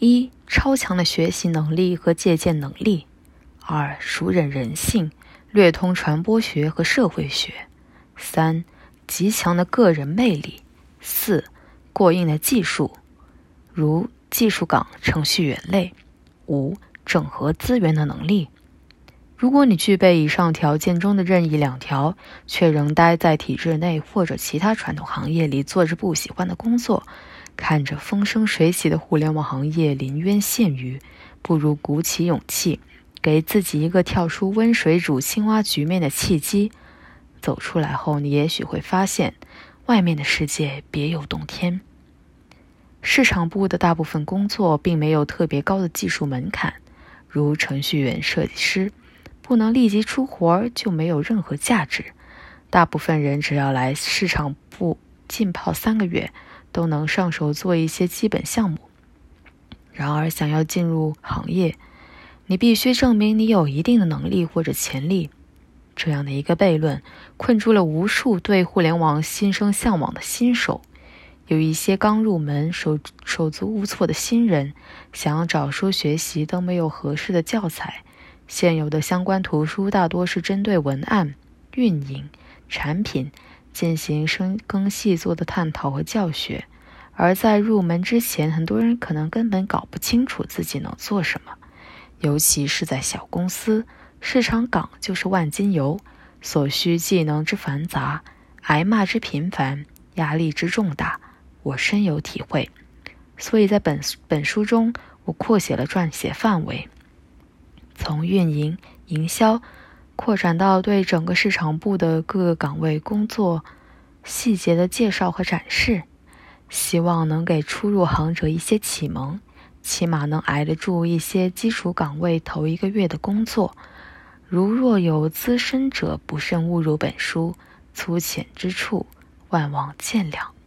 一、超强的学习能力和借鉴能力；二、熟稔人性，略通传播学和社会学；三、极强的个人魅力；四、过硬的技术，如技术岗、程序员类；五、整合资源的能力。如果你具备以上条件中的任意两条，却仍待在体制内或者其他传统行业里做着不喜欢的工作，看着风生水起的互联网行业临渊羡鱼，不如鼓起勇气，给自己一个跳出温水煮青蛙局面的契机。走出来后，你也许会发现，外面的世界别有洞天。市场部的大部分工作并没有特别高的技术门槛，如程序员、设计师。不能立即出活儿就没有任何价值。大部分人只要来市场部浸泡三个月，都能上手做一些基本项目。然而，想要进入行业，你必须证明你有一定的能力或者潜力。这样的一个悖论，困住了无数对互联网心生向往的新手。有一些刚入门、手手足无措的新人，想要找书学习都没有合适的教材。现有的相关图书大多是针对文案、运营、产品进行深耕细作的探讨和教学，而在入门之前，很多人可能根本搞不清楚自己能做什么，尤其是在小公司，市场岗就是万金油，所需技能之繁杂，挨骂之频繁，压力之重大，我深有体会。所以在本本书中，我扩写了撰写范围。从运营、营销扩展到对整个市场部的各个岗位工作细节的介绍和展示，希望能给初入行者一些启蒙，起码能挨得住一些基础岗位头一个月的工作。如若有资深者不慎误入本书，粗浅之处，万望见谅。